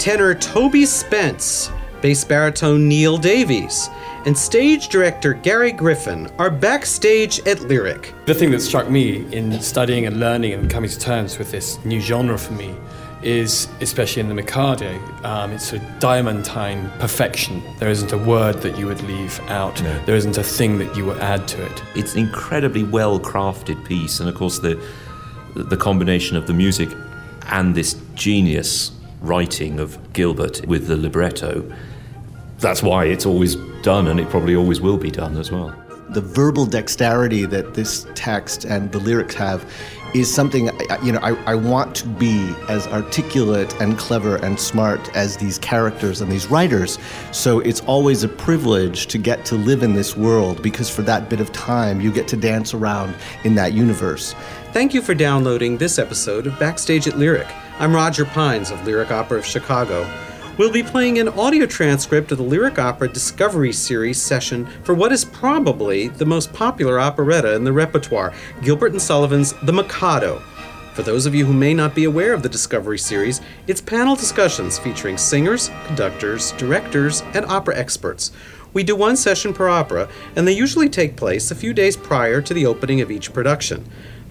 tenor Toby Spence, bass baritone Neal Davies, and stage director Gary Griffin are backstage at Lyric. The thing that struck me in studying and learning and coming to terms with this new genre for me is, especially in the Mikado, um, it's a diamantine perfection. There isn't a word that you would leave out. No. There isn't a thing that you would add to it. It's an incredibly well crafted piece, and of course the the combination of the music and this genius writing of Gilbert with the libretto. That's why it's always done, and it probably always will be done as well. The verbal dexterity that this text and the lyrics have is something you know I, I, want to be as articulate and clever and smart as these characters and these writers so it's always a privilege to get to live in this world because for that bit of time you get to dance around in that universe thank you for downloading this episode of backstage at lyric I'm Roger Pines of Lyric Opera of Chicago. We'll be playing an audio transcript of the Lyric Opera Discovery Series session for what is probably the most popular operetta in the repertoire, Gilbert and Sullivan's The Mikado. For those of you who may not be aware of the Discovery Series, it's panel discussions featuring singers, conductors, directors, and opera experts. We do one session per opera, and they usually take place a few days prior to the opening of each production.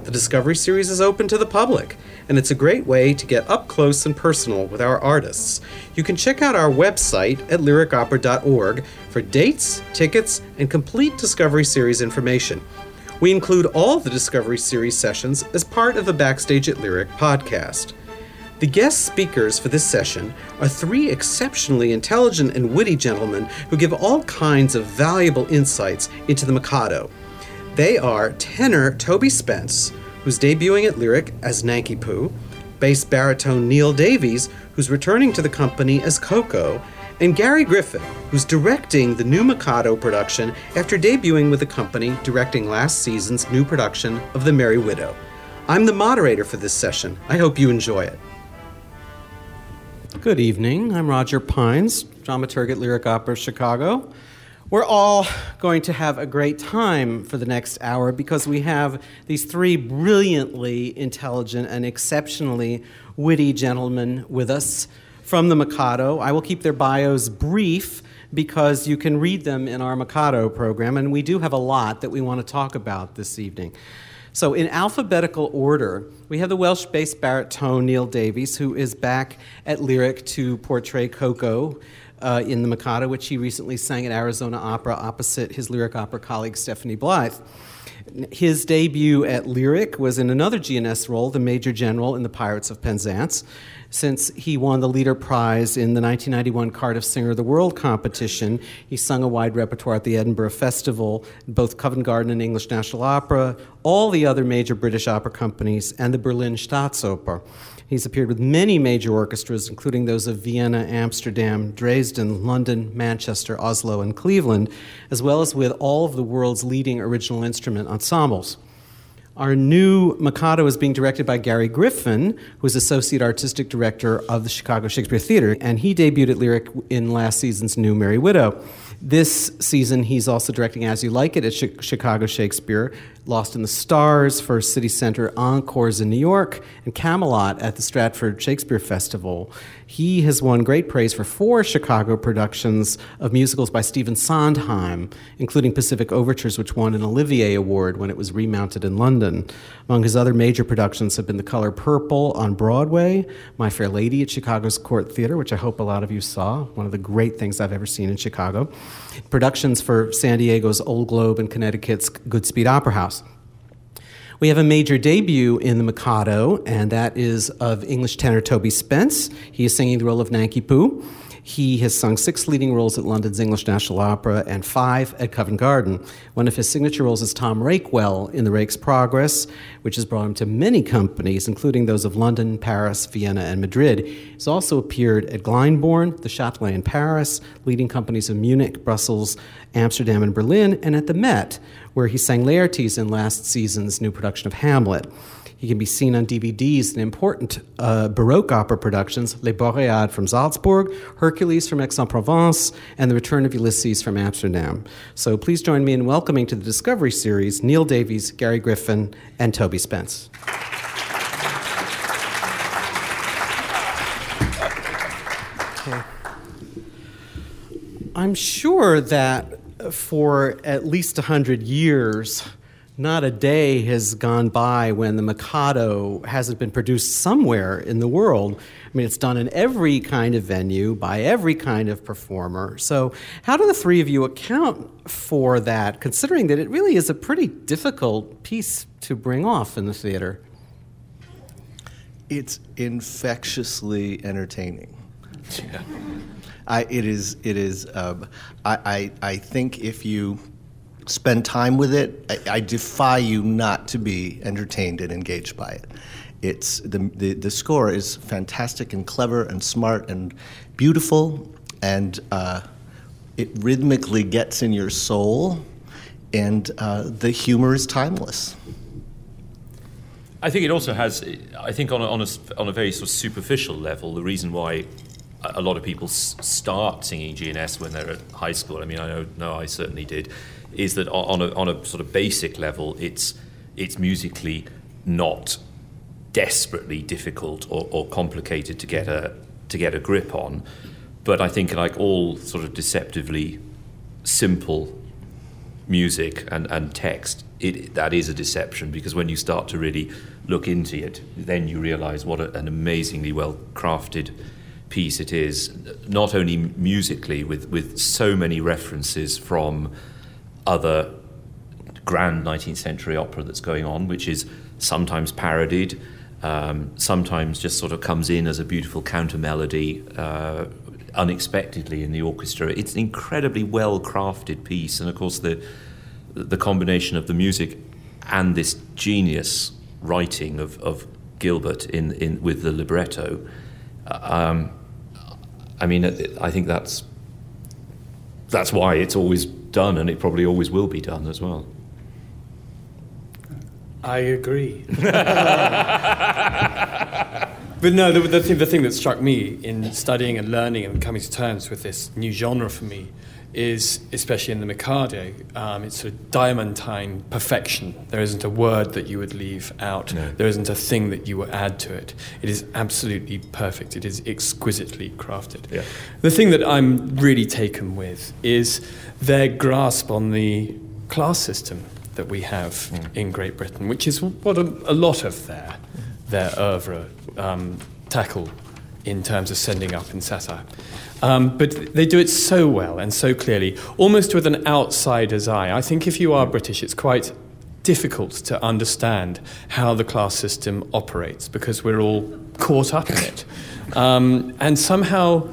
The Discovery Series is open to the public, and it's a great way to get up close and personal with our artists. You can check out our website at lyricopera.org for dates, tickets, and complete Discovery Series information. We include all the Discovery Series sessions as part of the Backstage at Lyric podcast. The guest speakers for this session are three exceptionally intelligent and witty gentlemen who give all kinds of valuable insights into the Mikado. They are tenor Toby Spence, who's debuting at Lyric as Nanki Poo, bass baritone Neal Davies, who's returning to the company as Ko-Ko, and Gary Griffin, who's directing the new Mikado production after debuting with the company directing last season's new production of The Merry Widow. I'm the moderator for this session. I hope you enjoy it. Good evening. I'm Roger Pines, dramaturg at Lyric Opera Chicago. We're all going to have a great time for the next hour because we have these three brilliantly intelligent and exceptionally witty gentlemen with us from the Mikado. I will keep their bios brief because you can read them in our Mikado program, and we do have a lot that we want to talk about this evening. So, in alphabetical order, we have the Welsh bass baritone Neal Davies, who is back at Lyric to portray Ko-Ko uh, in the Mikado, which he recently sang at Arizona Opera opposite his lyric opera colleague Stephanie Blythe. His debut at Lyric was in another G&S role, the Major General in The Pirates of Penzance, since he won the Lieder Prize in the 1991 Cardiff Singer of the World competition. He sung a wide repertoire at the Edinburgh Festival, both Covent Garden and English National Opera, all the other major British opera companies, and the Berlin Staatsoper. He's appeared with many major orchestras, including those of Vienna, Amsterdam, Dresden, London, Manchester, Oslo, and Cleveland, as well as with all of the world's leading original instrument ensembles. Our new Mikado is being directed by Gary Griffin, who is Associate Artistic Director of the Chicago Shakespeare Theater, and he debuted at Lyric in last season's New Merry Widow. This season, he's also directing As You Like It at Chicago Shakespeare, Lost in the Stars for City Center Encores in New York, and Camelot at the Stratford Shakespeare Festival. He has won great praise for four Chicago productions of musicals by Stephen Sondheim, including Pacific Overtures, which won an Olivier Award when it was remounted in London. Among his other major productions have been The Color Purple on Broadway, My Fair Lady at Chicago's Court Theater, which I hope a lot of you saw, one of the great things I've ever seen in Chicago, productions for San Diego's Old Globe and Connecticut's Goodspeed Opera House. We have a major debut in the Mikado, and that is of English tenor Toby Spence. He is singing the role of Nanki Poo. He has sung six leading roles at London's English National Opera and five at Covent Garden. One of his signature roles is Tom Rakewell in The Rake's Progress, which has brought him to many companies, including those of London, Paris, Vienna, and Madrid. He's also appeared at Glyndebourne, the Châtelet in Paris, leading companies of Munich, Brussels, Amsterdam, and Berlin, and at the Met, where he sang Laertes in last season's new production of Hamlet. He can be seen on DVDs in important uh, Baroque opera productions Les Boreades from Salzburg, Hercules from Aix-en-Provence, and The Return of Ulysses from Amsterdam. So please join me in welcoming to the Discovery Series Neal Davies, Gary Griffin, and Toby Spence. I'm sure that for at least 100 years, not a day has gone by when the Mikado hasn't been produced somewhere in the world. I mean, it's done in every kind of venue by every kind of performer. So, how do the three of you account for that, considering that it really is a pretty difficult piece to bring off in the theater? It's infectiously entertaining. Yeah. I, it is. It is. Um, I, I. I think if you spend time with it, I, I, defy you not to be entertained and engaged by it. It's the, the the score is fantastic and clever and smart and beautiful, and uh, it rhythmically gets in your soul, and uh, the humor is timeless. I think it also has. I think on a, on a, on a very sort of superficial level, the reason why a lot of people start singing G&S when they're at high school. I mean, I know, no, I certainly did. Is that on a, on a sort of basic level, it's it's musically not desperately difficult or, or complicated to get a to get a grip on, but I think like all sort of deceptively simple music and, and text, it, that is a deception because when you start to really look into it, then you realize what a, an amazingly well crafted piece it is, not only musically, with, with so many references from other grand 19th century opera that's going on, which is sometimes parodied, um, sometimes just sort of comes in as a beautiful counter melody uh, unexpectedly in the orchestra. It's an incredibly well crafted piece, and of course, the, the combination of the music and this genius writing of, of Gilbert in, in, with the libretto. Uh, um, I mean, I think that's that's why it's always done, and it probably always will be done as well. I agree. but no, the, the, thing, the thing that struck me in studying and learning and coming to terms with this new genre for me is, especially in the Mikado, um, it's a diamantine perfection. There isn't a word that you would leave out. No. There isn't a thing that you would add to it. It is absolutely perfect. It is exquisitely crafted. Yeah. The thing that I'm really taken with is their grasp on the class system that we have mm. in Great Britain, which is what a, a lot of their, their oeuvre um, tackle in terms of sending up in satire. Um, but they do it so well and so clearly, almost with an outsider's eye. I think if you are British, it's quite difficult to understand how the class system operates because we're all caught up in it. Um, and somehow,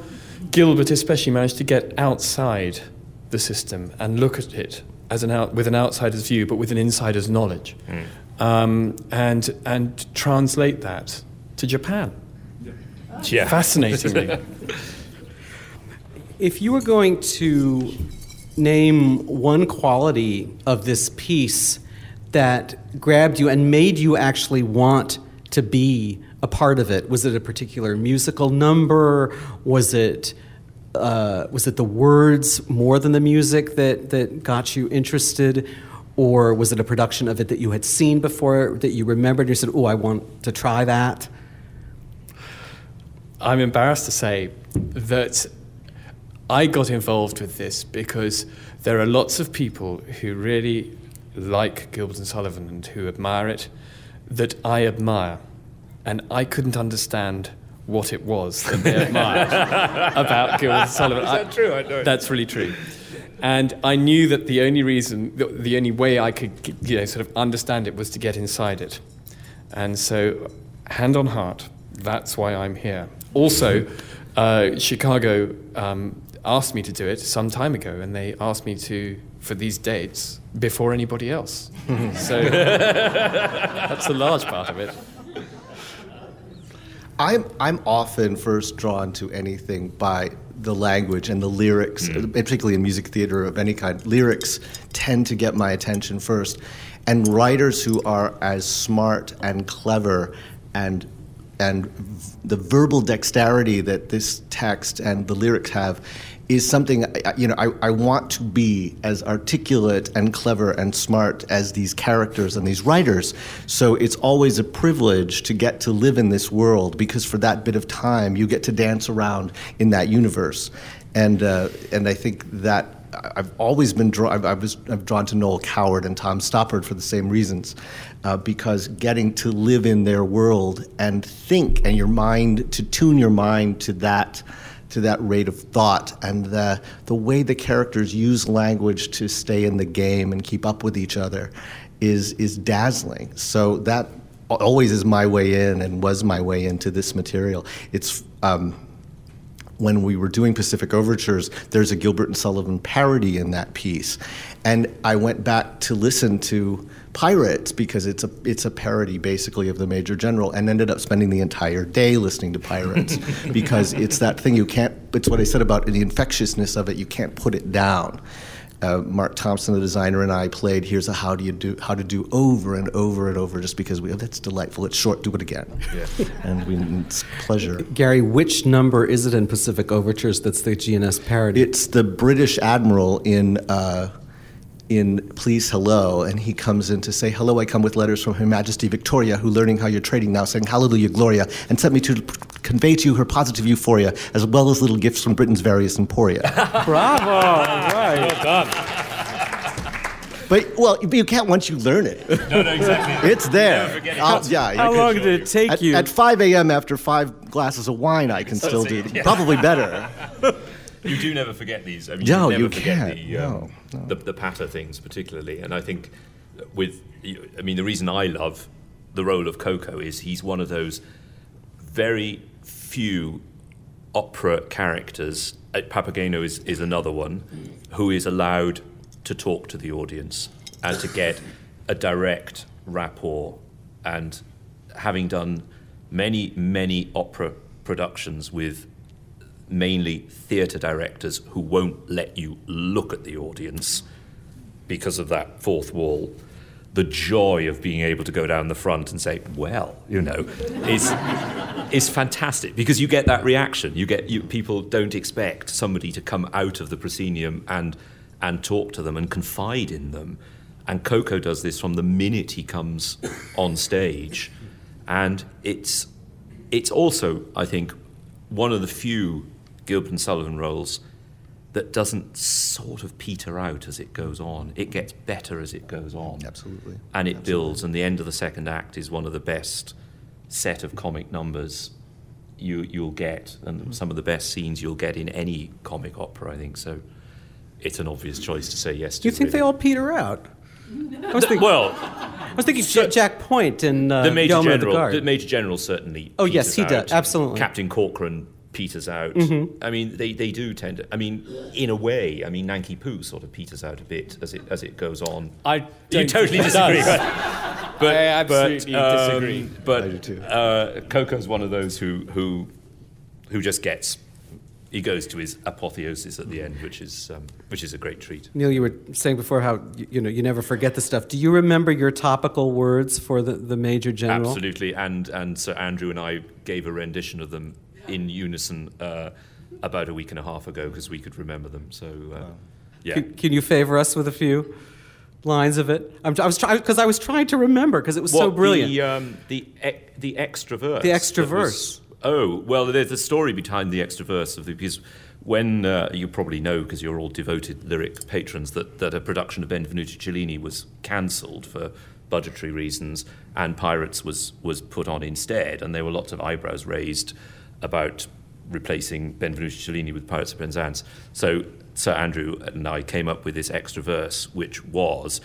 Gilbert especially managed to get outside the system and look at it as an out, with an outsider's view, but with an insider's knowledge, mm. um, and and translate that to Japan. Yeah. Fascinatingly. if you were going to name one quality of this piece that grabbed you and made you actually want to be a part of it, was it a particular musical number? Was it uh, was it the words more than the music that that got you interested? Or was it a production of it that you had seen before that you remembered? And you said, "Oh, I want to try that." I'm embarrassed to say that I got involved with this because there are lots of people who really like Gilbert and Sullivan and who admire it that I admire. And I couldn't understand what it was that they admired about Gilbert Sullivan. Is that I, true? I know. That's really true. And I knew that the only reason, the, the only way I could, you know, sort of understand it was to get inside it. And so, hand on heart, that's why I'm here. Also, Uh, Chicago um, asked me to do it some time ago, and they asked me to for these dates before anybody else. so that's a large part of it. I'm I'm often first drawn to anything by the language and the lyrics, mm. particularly in music theater of any kind. Lyrics tend to get my attention first, and writers who are as smart and clever and and v- the verbal dexterity that this text and the lyrics have is something you know I, I want to be as articulate and clever and smart as these characters and these writers so it's always a privilege to get to live in this world because for that bit of time you get to dance around in that universe and uh, and I think that I've always been drawn. I was I've drawn to Noel Coward and Tom Stoppard for the same reasons, uh, because getting to live in their world and think, and your mind to tune your mind to that to that rate of thought, and the the way the characters use language to stay in the game and keep up with each other, is is dazzling. So that always is my way in, and was my way into this material. It's um, when we were doing Pacific Overtures, there's a Gilbert and Sullivan parody in that piece, and I went back to listen to Pirates because it's a it's a parody basically of the Major General, and ended up spending the entire day listening to Pirates because it's that thing you can't. It's what I said about the infectiousness of it. You can't put it down. Uh, Mark Thompson, the designer, and I played "Here's a How Do You Do" how to do over and over and over, just because we oh, that's delightful. It's short, do it again, yeah. and we, it's pleasure. Gary, which number is it in Pacific Overtures that's the G&S parody? It's the British admiral in uh, in Please Hello, and he comes in to say, "Hello, I come with letters from Her Majesty Victoria, who, learning how you're trading now, saying Hallelujah, Gloria, and sent me to p- convey to you her positive euphoria, as well as little gifts from Britain's various emporia." Bravo! Right. Well done. but well, you can't once you learn it. No, no, exactly. It's there. forget it. Uh, yeah. How long did it take At, you? at 5 a.m. after five glasses of wine, I can still do it. probably better. You do never forget these. I mean, No, you never you forget can't. the, um, No, no. the the patter things particularly. And I think with, I mean, the reason I love the role of Ko-Ko is he's one of those very few opera characters. uh, Papageno is, is another one who is allowed to talk to the audience and to get a direct rapport. And having done many, many opera productions with mainly theatre directors who won't let you look at the audience because of that fourth wall. The joy of being able to go down the front and say, "Well, you know," is is fantastic because you get that reaction. You get you, people don't expect somebody to come out of the proscenium and and talk to them and confide in them. And Ko-Ko does this from the minute he comes on stage, and it's it's also, I think, one of the few Gilbert and Sullivan roles that doesn't sort of peter out as it goes on. It gets better as it goes on. Absolutely. And it builds, and the end of the second act is one of the best set of comic numbers you, you'll get, and some of the best scenes you'll get in any comic opera, I think. So it's an obvious choice to say yes to. Do you think they really. all peter out? I was thinking, Well, I was thinking J- Jack Point and uh, the Major Yeoman of the General, Guard. the Major General certainly. Oh, yes, peters he does, absolutely. Mm-hmm. Captain Corcoran peters out. I mean, they, they do tend to. I mean, in a way, I mean, Nanki Poo sort of peters out a bit as it as it goes on. I you don't totally think disagree. does. right? But, I absolutely but, um, disagree. But I do too. Uh, Ko-Ko's one of those who who who just gets. He goes to his apotheosis at the end, which is um, which is a great treat. Neal, you were saying before how you, you know you never forget the stuff. Do you remember your topical words for the, the Major General? Absolutely, and and Sir Andrew and I gave a rendition of them in unison uh, about a week and a half ago because we could remember them. So uh, yeah, Can, can you favor us with a few lines of it? I'm, I was trying because I was trying to remember because it was so What, brilliant. The um, the e- the extra verse. The extra that was- verse. oh well, there's a story behind the extra verse of the because when uh, you probably know because you're all devoted lyric patrons that that a production of Benvenuto Cellini was cancelled for budgetary reasons and Pirates was was put on instead, and there were lots of eyebrows raised about replacing Benvenuto Cellini with Pirates of Penzance. So Sir Andrew and I came up with this extra verse, which was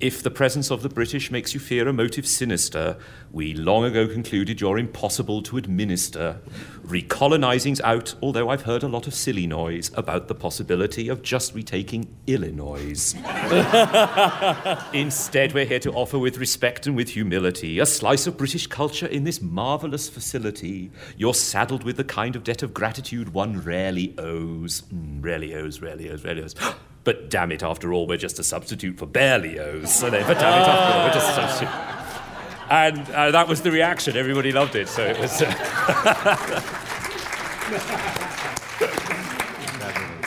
If the presence of the British makes you fear a motive sinister, we long ago concluded you're impossible to administer. Recolonizing's out, although I've heard a lot of silly noise about the possibility of just retaking Illinois. Instead, we're here to offer with respect and with humility a slice of British culture in this marvelous facility. You're saddled with the kind of debt of gratitude one rarely owes. Mm, rarely owes, rarely owes, rarely owes. But damn it, after all, we're just a substitute for owes. So then, but damn it, after all, we're just a substitute. And uh, that was the reaction. Everybody loved it. So it was. Uh,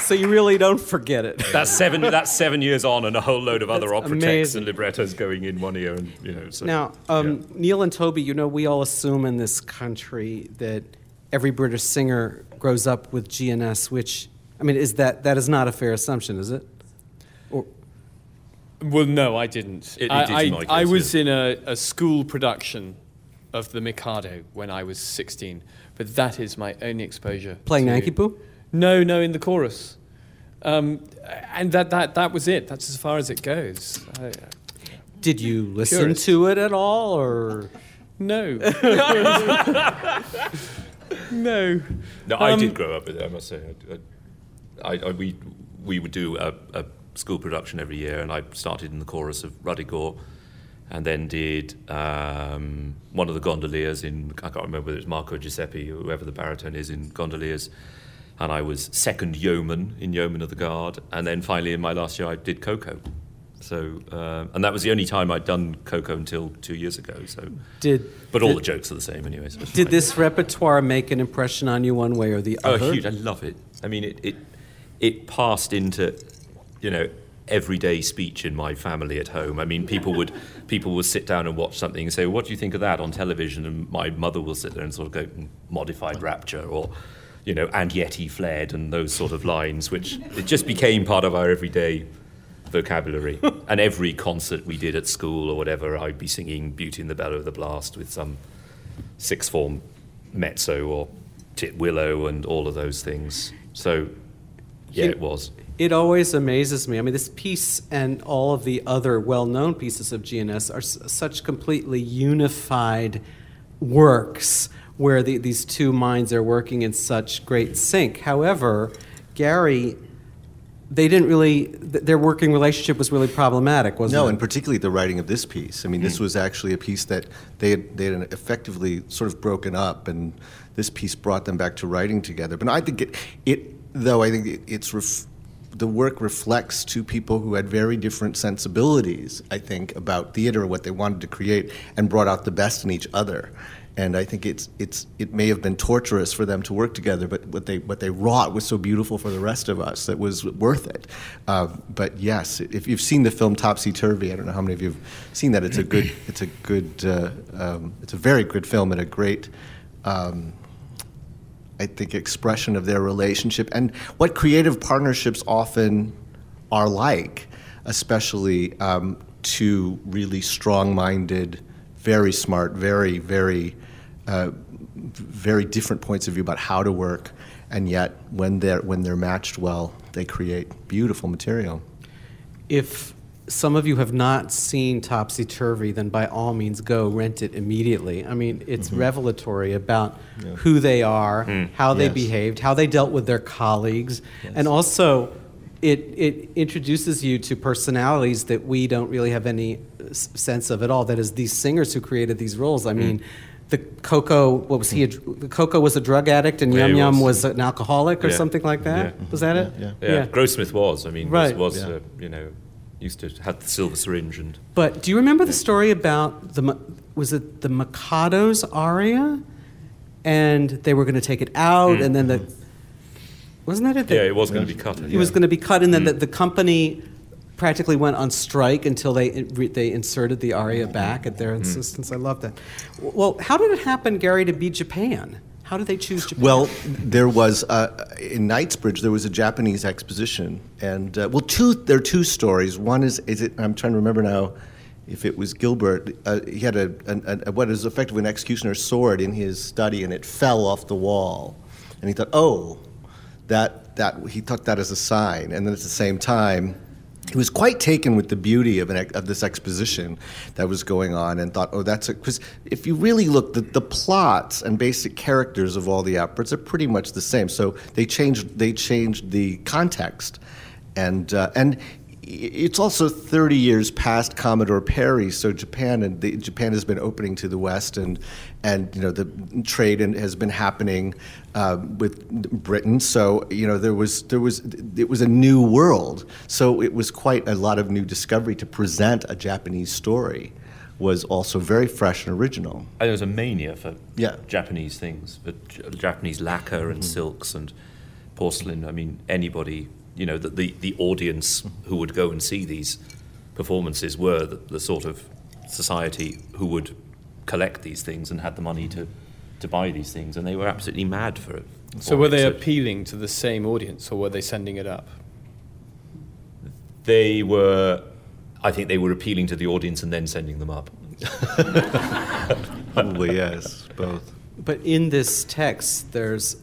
So you really don't forget it. that's seven. That's seven years on, and a whole load of other That's opera texts and librettos going in one ear, and you know. So, Now, um, Neal and Toby, you know, we all assume in this country that every British singer grows up with G&S, which, I mean, is that that is not a fair assumption, is it? Or, Well, no, I didn't. It- it I, is in I, my I was yeah. in a, a school production of The Mikado when I was 16, but that is my only exposure. Playing to- Nanki Poo? No, no, in the chorus. Um, and that, that, that was it. That's as far as it goes. I, did you listen Curious. to it at all, or no. no. No, I Um, did grow up with it. I must say, I, I, I, we we would do a, a school production every year, and I started in the chorus of Ruddigore, and then did um, one of the gondoliers in I can't remember whether it's Marco Giuseppe or whoever the baritone is in gondoliers, and I was second yeoman in Yeomen of the Guard, and then finally in my last year I did Ko-Ko. So, uh, and that was the only time I'd done Ko-Ko until two years ago. So, did but all did, the jokes are the same anyway. So did fine. this repertoire make an impression on you one way or the other? Oh, huge! I love it. I mean, it it it passed into, you know, everyday speech in my family at home. I mean, people would people would sit down and watch something and say, "What do you think of that on television?" And my mother will sit there and sort of go, "Mm, "Modified rapture," or, you know, "And yet he fled," and those sort of lines, which it just became part of our everyday vocabulary. and every concert we did at school or whatever, I'd be singing "Beauty and the Bellow of the Blast" with some sixth form mezzo or titwillow and all of those things. So, yeah, it was. It always amazes me. I mean, this piece and all of the other well known pieces of G&S are s- such completely unified works where the, these two minds are working in such great sync. However, Gary, they didn't really, th- their working relationship was really problematic, wasn't No, it? No, and particularly the writing of this piece. I mean, this hmm. was actually a piece that they had, they had effectively sort of broken up, and this piece brought them back to writing together. But I think it, it though, I think it's ref, the work reflects two people who had very different sensibilities. I think about theater, what they wanted to create, and brought out the best in each other. And I think it's it's it may have been torturous for them to work together, but what they what they wrought was so beautiful for the rest of us that was worth it. Uh, but yes, if you've seen the film Topsy Turvy, I don't know how many of you have seen that. It's a good it's a good uh, um, it's a very good film and a great. Um, I think expression of their relationship and what creative partnerships often are like, especially um, two really strong-minded, very smart, very very uh, very different points of view about how to work, and yet when they're when they're matched well, they create beautiful material. if some of you have not seen Topsy Turvy, then by all means go rent it immediately. I mean, it's Mm-hmm. revelatory about who they are, how they Yes. behaved, how they dealt with their colleagues, and also it, it introduces you to personalities that we don't really have any sense of at all. That is, these singers who created these roles. I mean, the Ko-Ko, what was he? A, Ko-Ko was a drug addict, and Yeah, Yum Yum was. was an alcoholic or Yeah. something like that. Yeah. Was that it? Yeah, Yeah, Grossmith was. I mean, Right. was, was Yeah. uh, you know, used to had the silver syringe and But do you remember the story about the was it the Mikado's aria, and they were going to take it out, mm. and then the wasn't that it? yeah, it was going to be cut. It was going to be cut, and then the, mm. the company practically went on strike until they they inserted the aria back at their mm. insistence. I love that. Well, how did it happen, Gary, to be Japan? How did they choose Japan? Well, there was uh, in Knightsbridge there was a Japanese exposition, and uh, well, two there are two stories. One is is it? I'm trying to remember now. If it was Gilbert, uh, he had a, an- a, what is effectively an executioner's sword in his study, and it fell off the wall, and he thought, oh, that that he took that as a sign, and then at the same time, he was quite taken with the beauty of, an, of this exposition that was going on and thought, oh, that's because if you really look, the, the plots and basic characters of all the operas are pretty much the same. So they changed they changed the context, and uh, and it's also 30 years past Commodore Perry, so Japan and the, Japan has been opening to the West, and and you know the trade and has been happening uh, with Britain. So you know there was there was it was a new world. So it was quite a lot of new discovery to present a Japanese story. Was also very fresh and original. And there was a mania for Yeah. Japanese things, for J- Japanese lacquer and silks and porcelain. I mean, anybody, you know, the, the, the audience who would go and see these performances were the, the sort of society who would collect these things and had the money to, to buy these things, and they were absolutely mad for it. So were it. they So appealing to the same audience, or were they sending it up? they were, I think they were appealing to the audience and then sending them up. Probably yes, both. But in this text, there's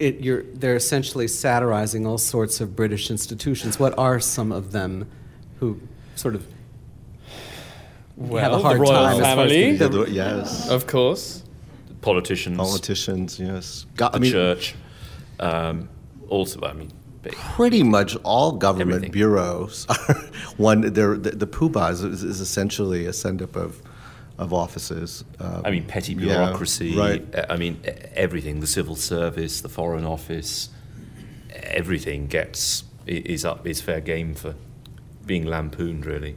it, you're, they're essentially satirizing all sorts of British institutions. What are some of them who sort of Well, have a the hard royal time as far as family. the- The- yes, Of course. Politicians, politicians. Yes, Go- the I mean, church, um, also, I mean, big. pretty much all government Everything. bureaus are one. They're, the, the poobah is, is essentially a send up of of offices. Um, I mean, petty yeah, bureaucracy. right. uh, I mean, everything. The civil service, the foreign office, everything gets is up is fair game for being lampooned. Really,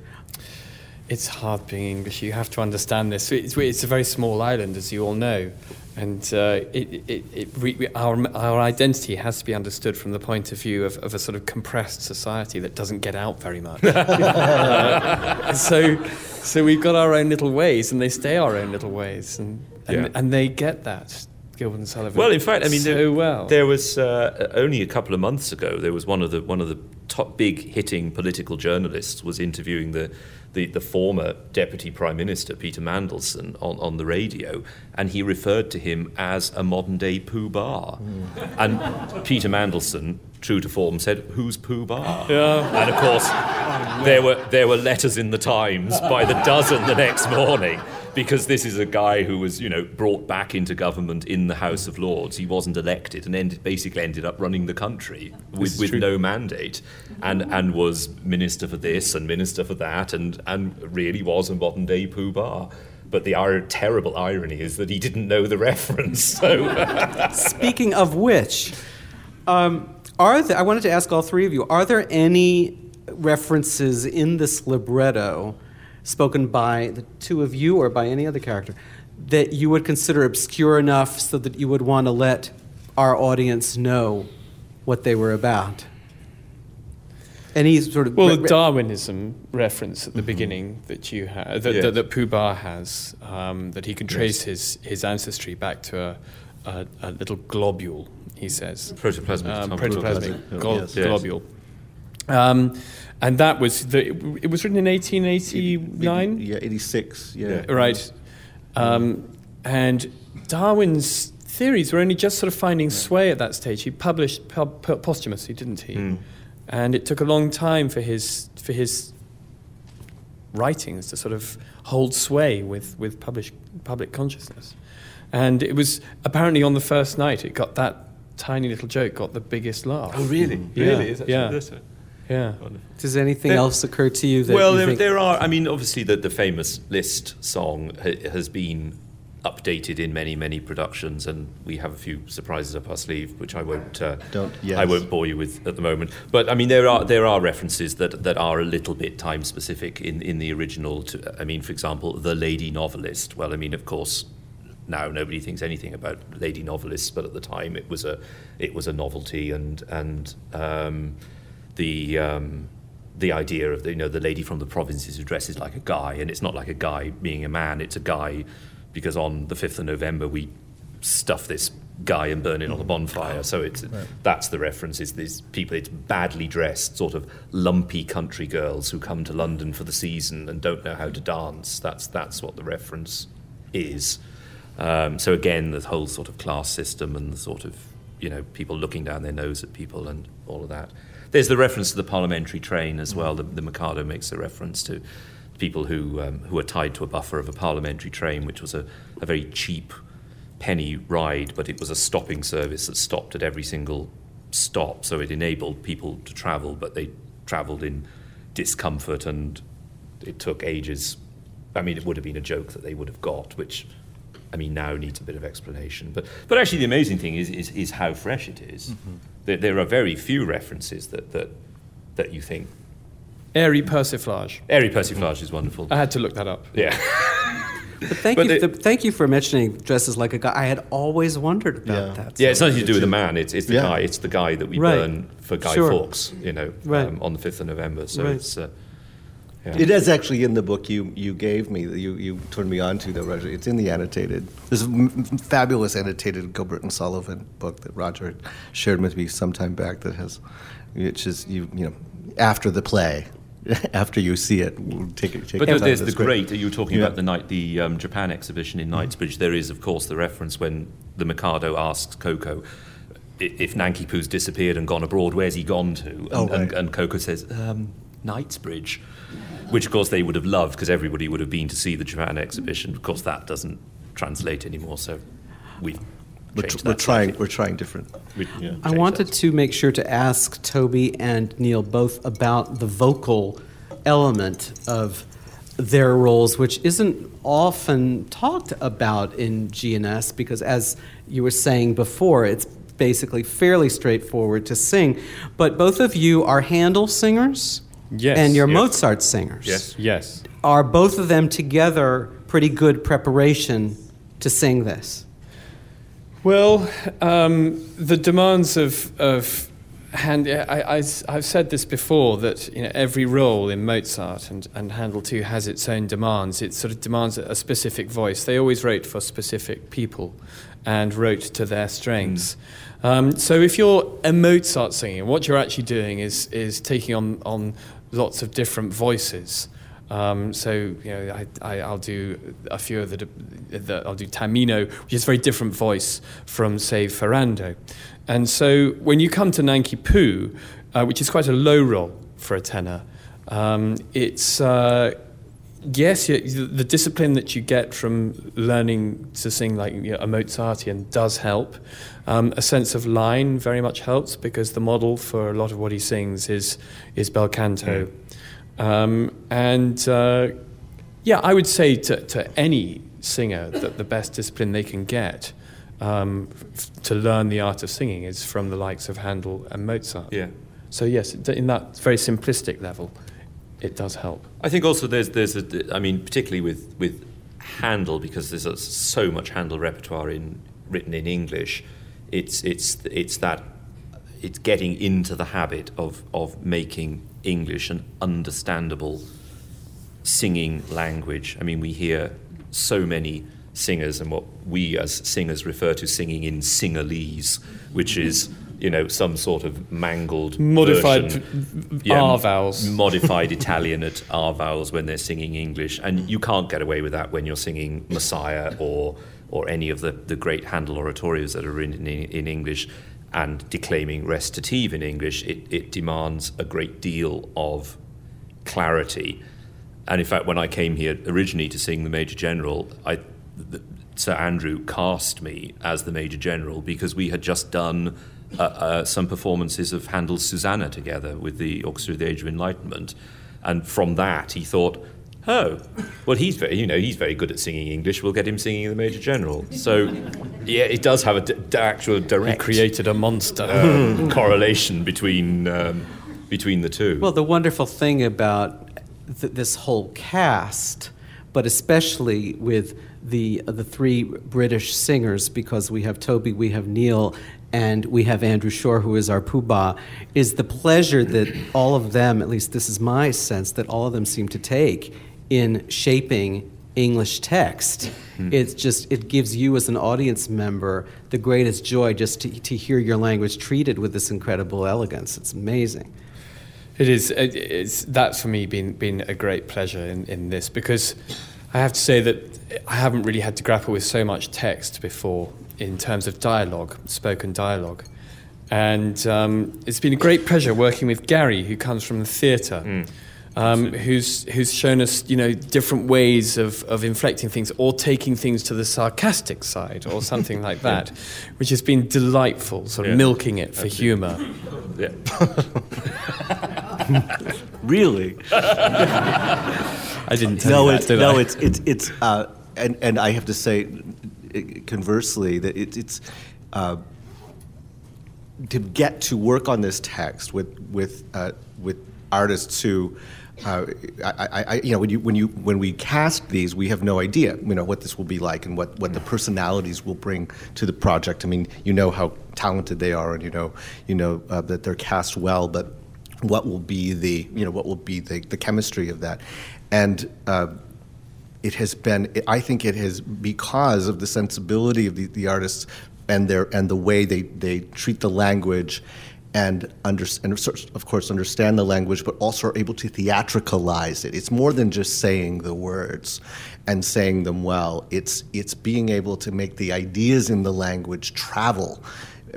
It's hard being English. You have to understand this. It's, it's a very small island, as you all know, and uh, it, it, it re, our, our identity has to be understood from the point of view of, of a sort of compressed society that doesn't get out very much. Uh, so, so we've got our own little ways, and they stay our own little ways, and and, Yeah. and they get that. Gilbert and Sullivan. Well, in fact, I mean, so there, well. there was uh, only a couple of months ago. There was one of the one of the top big hitting political journalists was interviewing the the, the former deputy prime minister Peter Mandelson on, on the radio, and he referred to him as a modern day Pooh Bah. Mm. And Peter Mandelson, true to form, said, "Who's Pooh Bah?" Yeah. And of course, oh, there were there were letters in the Times by the dozen the next morning because this is a guy who was you know brought back into government in the House of Lords. He wasn't elected and ended, basically ended up running the country with, with no mandate, and and was minister for this and minister for that, and and really was a modern day Pooh Bah. But the ir- terrible irony is that he didn't know the reference. So Speaking of which, um, are there, I wanted to ask all three of you: Are there any references in this libretto, spoken by the two of you or by any other character, that you would consider obscure enough so that you would want to let our audience know what they were about? Any sort of Well, re- the Darwinism reference at the beginning that you had, that, Yes. that, that Pooh Bah has, um, that he can trace his, his ancestry back to a, a, a little globule, he says. protoplasmic. Um, protoplasmic Protoplasmic, glo- yes. Yes. globule. Um, and that was, the, it was written in 1889? Yeah, eighty six. Yeah. Right. Um, and Darwin's theories were only just sort of finding sway at that stage. He published po- po- posthumously, didn't he? And it took a long time for his for his writings to sort of hold sway with with published public consciousness. And it was apparently on the first night it got that tiny little joke got the biggest laugh. Oh, really? Yeah, Really? Is that yeah. True? That's a- Yeah. Does anything There- else occur to you that well, you there, think- there are. I mean, obviously, the, the famous List song ha- has been updated in many, many productions, and we have a few surprises up our sleeve, which I won't. Uh, Don't- yes. I won't bore you with at the moment. But I mean, there are there are references that, that are a little bit time specific in, in the original. To, I mean, for example, the lady novelist. Well, I mean, of course. Now nobody thinks anything about lady novelists, but at the time it was a it was a novelty, and and um, the um, the idea of the, you know the lady from the provinces who dresses like a guy, and it's not like a guy being a man; it's a guy because on the fifth of November we stuff this guy and burn it on a bonfire. So it's that's the reference. Is these people? It's badly dressed, sort of lumpy country girls who come to London for the season and don't know how to dance. That's that's what the reference is. Um, so again, the whole sort of class system and the sort of you know people looking down their nose at people and all of that. There's the reference to the parliamentary train as well. The, the Mikado makes a reference to people who um, who are tied to a buffer of a parliamentary train, which was a, a very cheap penny ride, but it was a stopping service that stopped at every single stop, so it enabled people to travel, but they travelled in discomfort and it took ages. I mean, it would have been a joke that they would have got, which I mean now needs a bit of explanation. But but actually, the amazing thing is is, is how fresh it is. Mm-hmm. There, there, are very few references that that that you think. Airy persiflage. Airy persiflage is wonderful. I had to look that up. Yeah. But thank but you, the, thank you for mentioning dresses like a guy. I had always wondered about yeah. that. Yeah, it's nothing to do with the man. It's, it's the yeah. guy. It's the guy that we right. burn for Guy sure. Fawkes. You know, right. um, on the fifth of November. So right. it's. Uh, yeah. It is actually in the book you, you gave me, you, you turned me on to, though, Roger. It's in the annotated. There's a m- fabulous annotated Gilbert and Sullivan book that Roger shared with me some time back that has, which is, you, you know, after the play. after you see it, we'll take it. Take but there's the great. You were talking yeah. about the night, the um, Japan exhibition in Knightsbridge. Mm. There is, of course, the reference when the Mikado asks Ko-Ko, if Nanki Poo's disappeared and gone abroad. Where's he gone to? And, oh, right. and, and Ko-Ko says, um, Knightsbridge which of course they would have loved because everybody would have been to see the Japan exhibition. Of course, that doesn't translate anymore, so we've we're, tr- we're trying. We're trying different. We, yeah, I wanted that. to make sure to ask Toby and Neal both about the vocal element of their roles, which isn't often talked about in G&S because, as you were saying before, it's basically fairly straightforward to sing. But both of you are Handel singers. Yes. And you're yes. Mozart singers. Yes. Yes. Are both of them together pretty good preparation to sing this? Well, um, the demands of, of hand, I, have said this before that you know, every role in Mozart and, and Handel too has its own demands. It sort of demands a specific voice. They always wrote for specific people and wrote to their strengths. Mm. Um, so if you're a Mozart singer, what you're actually doing is, is taking on, on lots of different voices. Um, so you know, I, will do a few of the, the, I'll do Tamino, which is a very different voice from say Ferrando. And so when you come to Nanki Poo, uh, which is quite a low role for a tenor, um, it's uh, yes, the discipline that you get from learning to sing like you know, a Mozartian does help. Um, a sense of line very much helps because the model for a lot of what he sings is is bel canto. Mm. Um, and uh, yeah, I would say to, to any singer that the best discipline they can get um, f- to learn the art of singing is from the likes of Handel and Mozart. Yeah. So yes, in that very simplistic level, it does help. I think also there's there's a I mean particularly with with Handel because there's a, so much Handel repertoire in written in English. It's it's it's that it's getting into the habit of of making English an understandable singing language. I mean, we hear so many singers and what we as singers refer to singing in singalese, which is you know, some sort of mangled modified version, yeah, R vowels, modified Italian at R vowels when they're singing English, and you can't get away with that when you're singing Messiah or or any of the, the great Handel oratorios that are in, in, in English and declaiming recitative in English. It, it demands a great deal of clarity. And in fact, when I came here originally to sing the Major General, I, the, Sir Andrew cast me as the Major General because we had just done uh, uh, some performances of Handel's Susanna together with the Orchestra of the Age of Enlightenment, and from that he thought, oh, well he's very, you know, he's very good at singing English. We'll get him singing the Major General. So, yeah, it does have an d- actual direct. He created a monster uh, correlation between um, between the two. Well, the wonderful thing about th- this whole cast, but especially with the the three British singers, because we have Toby, we have Neil, and we have Andrew Shore, who is our poobah, is the pleasure that all of them, at least this is my sense, that all of them seem to take in shaping English text. Mm. It's just, it gives you as an audience member the greatest joy just to, to hear your language treated with this incredible elegance. It's amazing. It is. It's, that's for me been, been a great pleasure in, in this because I have to say that I haven't really had to grapple with so much text before in terms of dialogue, spoken dialogue. And um, it's been a great pleasure working with Gary, who comes from the theatre. Um, who's who's shown us you know different ways of, of inflecting things or taking things to the sarcastic side or something like that, which has been delightful, sort of Yeah. milking it for humour. Yeah. Really? I didn't tell no, you that, it's did no, I? it's it's it's uh, and and I have to say, conversely, that it, it's uh, to get to work on this text with with uh, with artists who. Uh, I, I, you know, when you when you when we cast these, we have no idea, you know, what this will be like and what, what the personalities will bring to the project. I mean, you know how talented they are, and you know, you know uh, that they're cast well, but what will be the you know what will be the, the chemistry of that and uh, it has been i think it has because of the sensibility of the, the artists and their and the way they, they treat the language and, under, and of course understand the language but also are able to theatricalize it. It's more than just saying the words and saying them well. It's it's being able to make the ideas in the language travel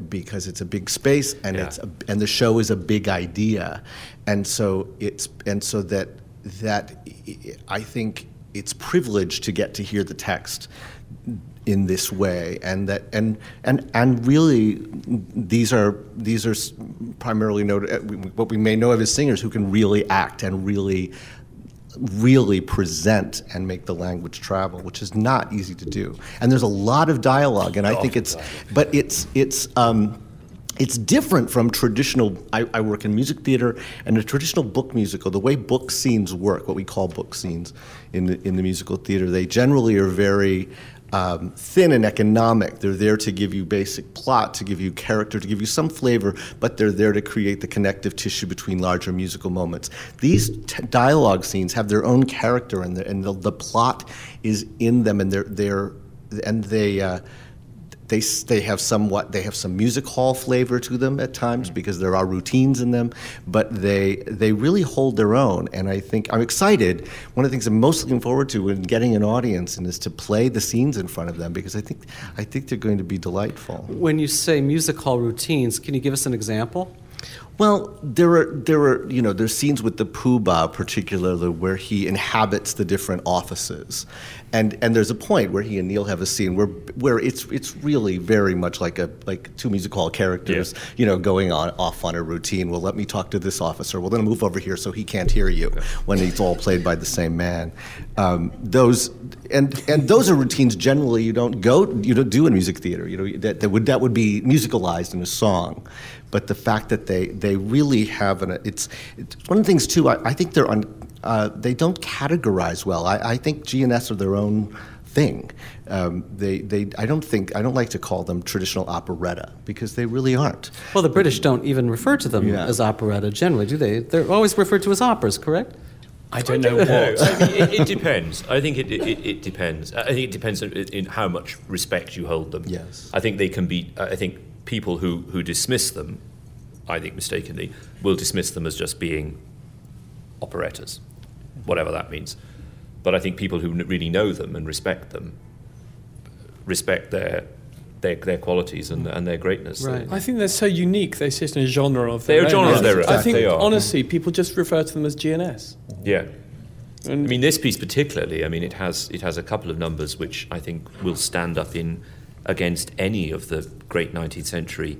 because it's a big space and Yeah. it's a, and the show is a big idea, and so it's and so that that I think it's privileged to get to hear the text in this way, and that and and and really these are these are primarily noted what we may know of as singers who can really act and really really present and make the language travel, which is not easy to do. And there's a lot of dialogue, and I think it's, but it's it's. Um, it's different from traditional. I, I work in music theater, and a traditional book musical, the way book scenes work, what we call book scenes in the in the musical theater, they generally are very um, thin and economic. They're there to give you basic plot, to give you character, to give you some flavor, but they're there to create the connective tissue between larger musical moments. These t- dialogue scenes have their own character, and the, and the, the plot is in them, and they're they're and they. Uh, they, they have somewhat they have some music hall flavor to them at times mm. because there are routines in them but they they really hold their own. And i think i'm excited. One of the things i'm most looking forward to when getting an audience and is to play the scenes in front of them because i think i think they're going to be delightful. When you say music hall routines, can you give us an example? Well, there are there are you know there's scenes with the Pooh Bah particularly where he inhabits the different offices, and and there's a point where he and Neal have a scene where where it's it's really very much like a like two music hall characters Yeah. you know going on off on a routine. Well, let me talk to this officer. Well, then move over here so he can't hear you when it's all played by the same man. Um, those and and those are routines generally you don't go you don't do in music theater. You know that that would that would be musicalized in a song, but the fact that they they really have an it's, it's one of the things too. I, I think they're on uh, they don't categorize well. I, I think G&S are their own thing. Um, they, they, I don't think, I don't like to call them traditional operetta because they really aren't. Well, the British don't even refer to them Yeah. as operetta generally, do they? They're always referred to as operas, correct? I don't know what. I mean, it, it depends. I think it, it, it depends. I think it depends in, in how much respect you hold them. Yes. I think they can be. I think people who, who dismiss them, I think mistakenly, will dismiss them as just being operettas, whatever that means. But I think people who n- really know them and respect them respect their their, their qualities and, and their greatness. Right. I think they're so unique. They sit in a genre of They're their a genre own. of their own. I think honestly, people just refer to them as G&S. Yeah. I mean, this piece particularly. I mean, it has it has a couple of numbers which I think will stand up in against any of the great 19th century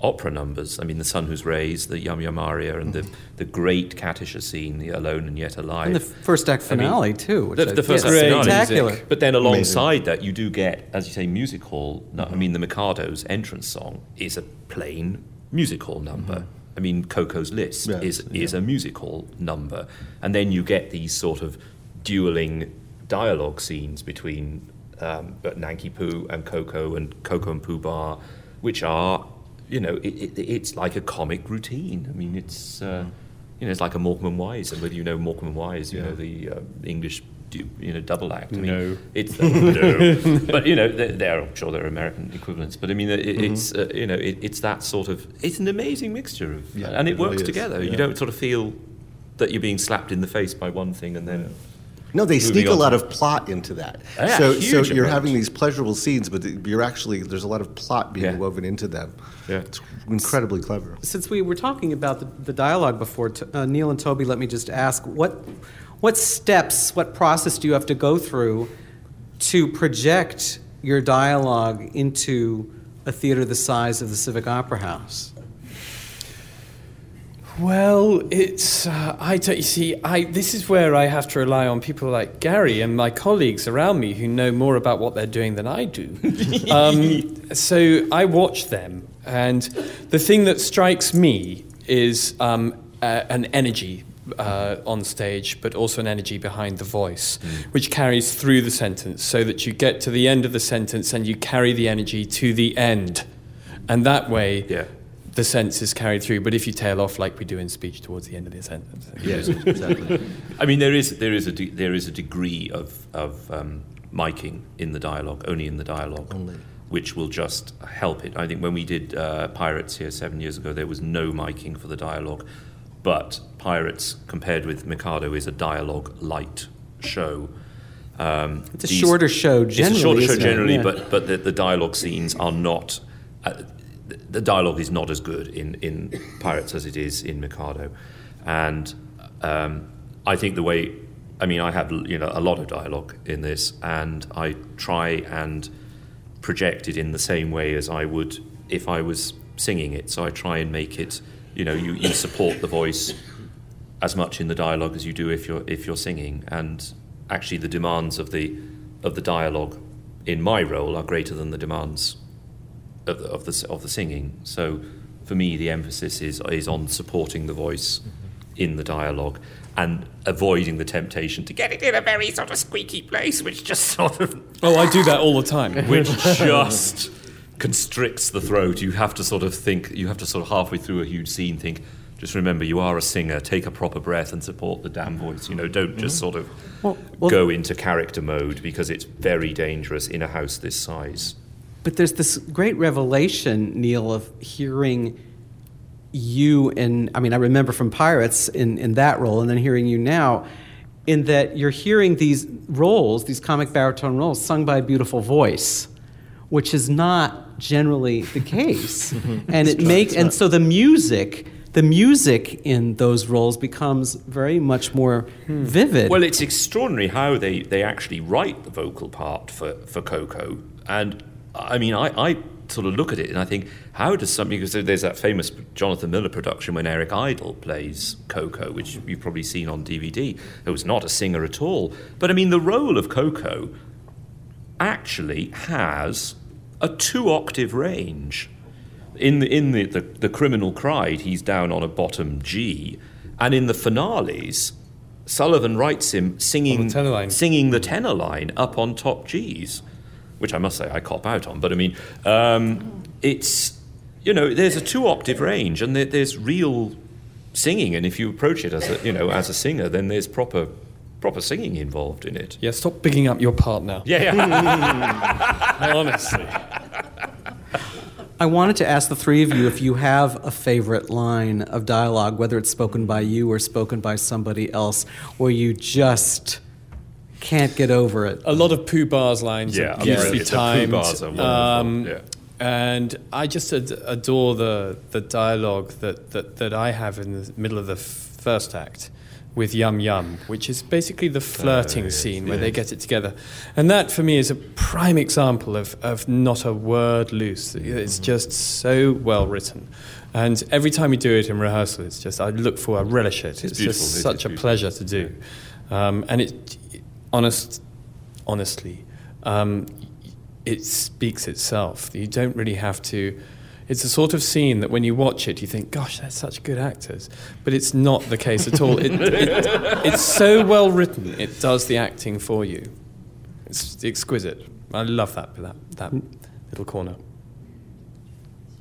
opera numbers. I mean, the Sun Whose Rays, the Yum Yum Aria, and the the great Katisha scene, the Alone and Yet Alive. And the first act I mean, finale, too. Which the- the first act finale. spectacular. But then alongside that, you do get, as you say, music hall. no- I mm-hmm. mean, the Mikado's entrance song is a plain music hall number. Mm-hmm. I mean, Ko-Ko's List Yes, is is a music hall number, and then you get these sort of dueling dialogue scenes between um, Nanki Poo and Ko-Ko and Ko-Ko and Pooh Bah, which are, you know, it, it, it's like a comic routine. I mean, it's. Uh, you know, it's like a Morecambe and Wise, and whether you know Morecambe and Wise, you know the uh, English, you know, double act. I mean, No. it's no, but you know, there, there I'm sure there are American equivalents. But I mean, it, it's uh, you know, it, it's that sort of. It's an amazing mixture of, Yeah, and it, it really works is, together. yeah. You don't sort of feel that you're being slapped in the face by one thing and then. No, they sneak a lot of plot into that. Yeah, so, huge so you're amount. having these pleasurable scenes, but you're actually there's a lot of plot being Yeah. woven into them. Yeah. It's incredibly clever. Since we were talking about the, the dialogue before, t- uh, Neal and Toby, let me just ask what, what steps, what process do you have to go through to project your dialogue into a theater the size of the Civic Opera House? Well, it's uh, I don't you see I this is where I have to rely on people like Gary and my colleagues around me who know more about what they're doing than I do. um, so I watch them, and the thing that strikes me is um, uh, an energy. Uh, on stage, but also an energy behind the voice, which carries through the sentence so that you get to the end of the sentence and you carry the energy to the end. And that way, Yeah. The sense is carried through. But if you tail off like we do in speech towards the end of the sentence, Yes, exactly. I mean, there is there is a de- there is a degree of of um, miking in the dialogue, only in the dialogue, only. which will just help it. I think when we did uh, Pirates here seven years ago, there was no miking for the dialogue, but Pirates compared with Mikado is a dialogue light show. Um, It's a these- shorter show generally. It's generally. a shorter show generally, Yeah. but but the, the dialogue scenes are not. Uh, the- dialogue is not as good in, in Pirates as it is in Mikado, and um, I think the way. I mean, I have you know a lot of dialogue in this, and I try and project it in the same way as I would if I was singing it. So I try and make it. You know, you, you support the voice as much in the dialogue as you do if you're if you're singing, and actually the demands of the of the dialogue in my role are greater than the demands of the, of the of the singing. So for me, the emphasis is is on supporting the voice mm-hmm. in the dialogue and avoiding the temptation to get it in a very sort of squeaky place, which just sort of oh, I do that all the time. which just constricts the throat. You have to sort of think, you have to sort of halfway through a huge scene think, just remember you are a singer, take a proper breath and support the damn voice. You know, don't just mm-hmm. sort of Well- well- go into character mode because it's very dangerous in a house this size. But there's this great revelation, Neal, of hearing you and I mean I remember from Pirates in, in that role and then hearing you now in that you're hearing these roles, these comic baritone roles sung by a beautiful voice, which is not generally the case. and it makes and so the music the music in those roles becomes very much more vivid. Well, it's extraordinary how they, they actually write the vocal part for, for Ko-Ko. And I mean, I, I sort of look at it and I think, how does something, because there's that famous Jonathan Miller production when Eric Idle plays Ko-Ko, which you've probably seen on DVD, who was not a singer at all. But I mean, the role of Ko-Ko actually has a two octave range. In the in the, the, the criminal cried, he's down on a bottom G, and in the finales, Sullivan writes him singing the singing the tenor line up on top Gs, which I must say I cop out on. But I mean, um, it's you know there's a two octave range, and there, there's real singing, and if you approach it as a you know as a singer, then there's proper proper singing involved in it. Yeah, stop bigging up your part now. Yeah, yeah. Honestly. I wanted to ask the three of you if you have a favorite line of dialogue, whether it's spoken by you or spoken by somebody else, where you just can't get over it. A lot of Pooh Bah's lines Yeah, are beautifully brilliant. The Pooh timed. Bars are wonderful, um, yeah. And I just ad- adore the, the dialogue that, that, that I have in the middle of the f- first act with Yum Yum, which is basically the flirting scene where they get it together. And that, for me, is a prime example of, of not a word loose. It's just so well written. And every time we do it in rehearsal, it's just, I look for, I relish it. It's, beautiful, just it is such a beautiful. pleasure to do. Um, and it, honest, honestly, um, it speaks itself. You don't really have to. It's a sort of scene that when you watch it, you think, "Gosh, they're such good actors," but it's not the case at all. It, it, it's so well written; it does the acting for you. It's exquisite. I love that that, that little corner.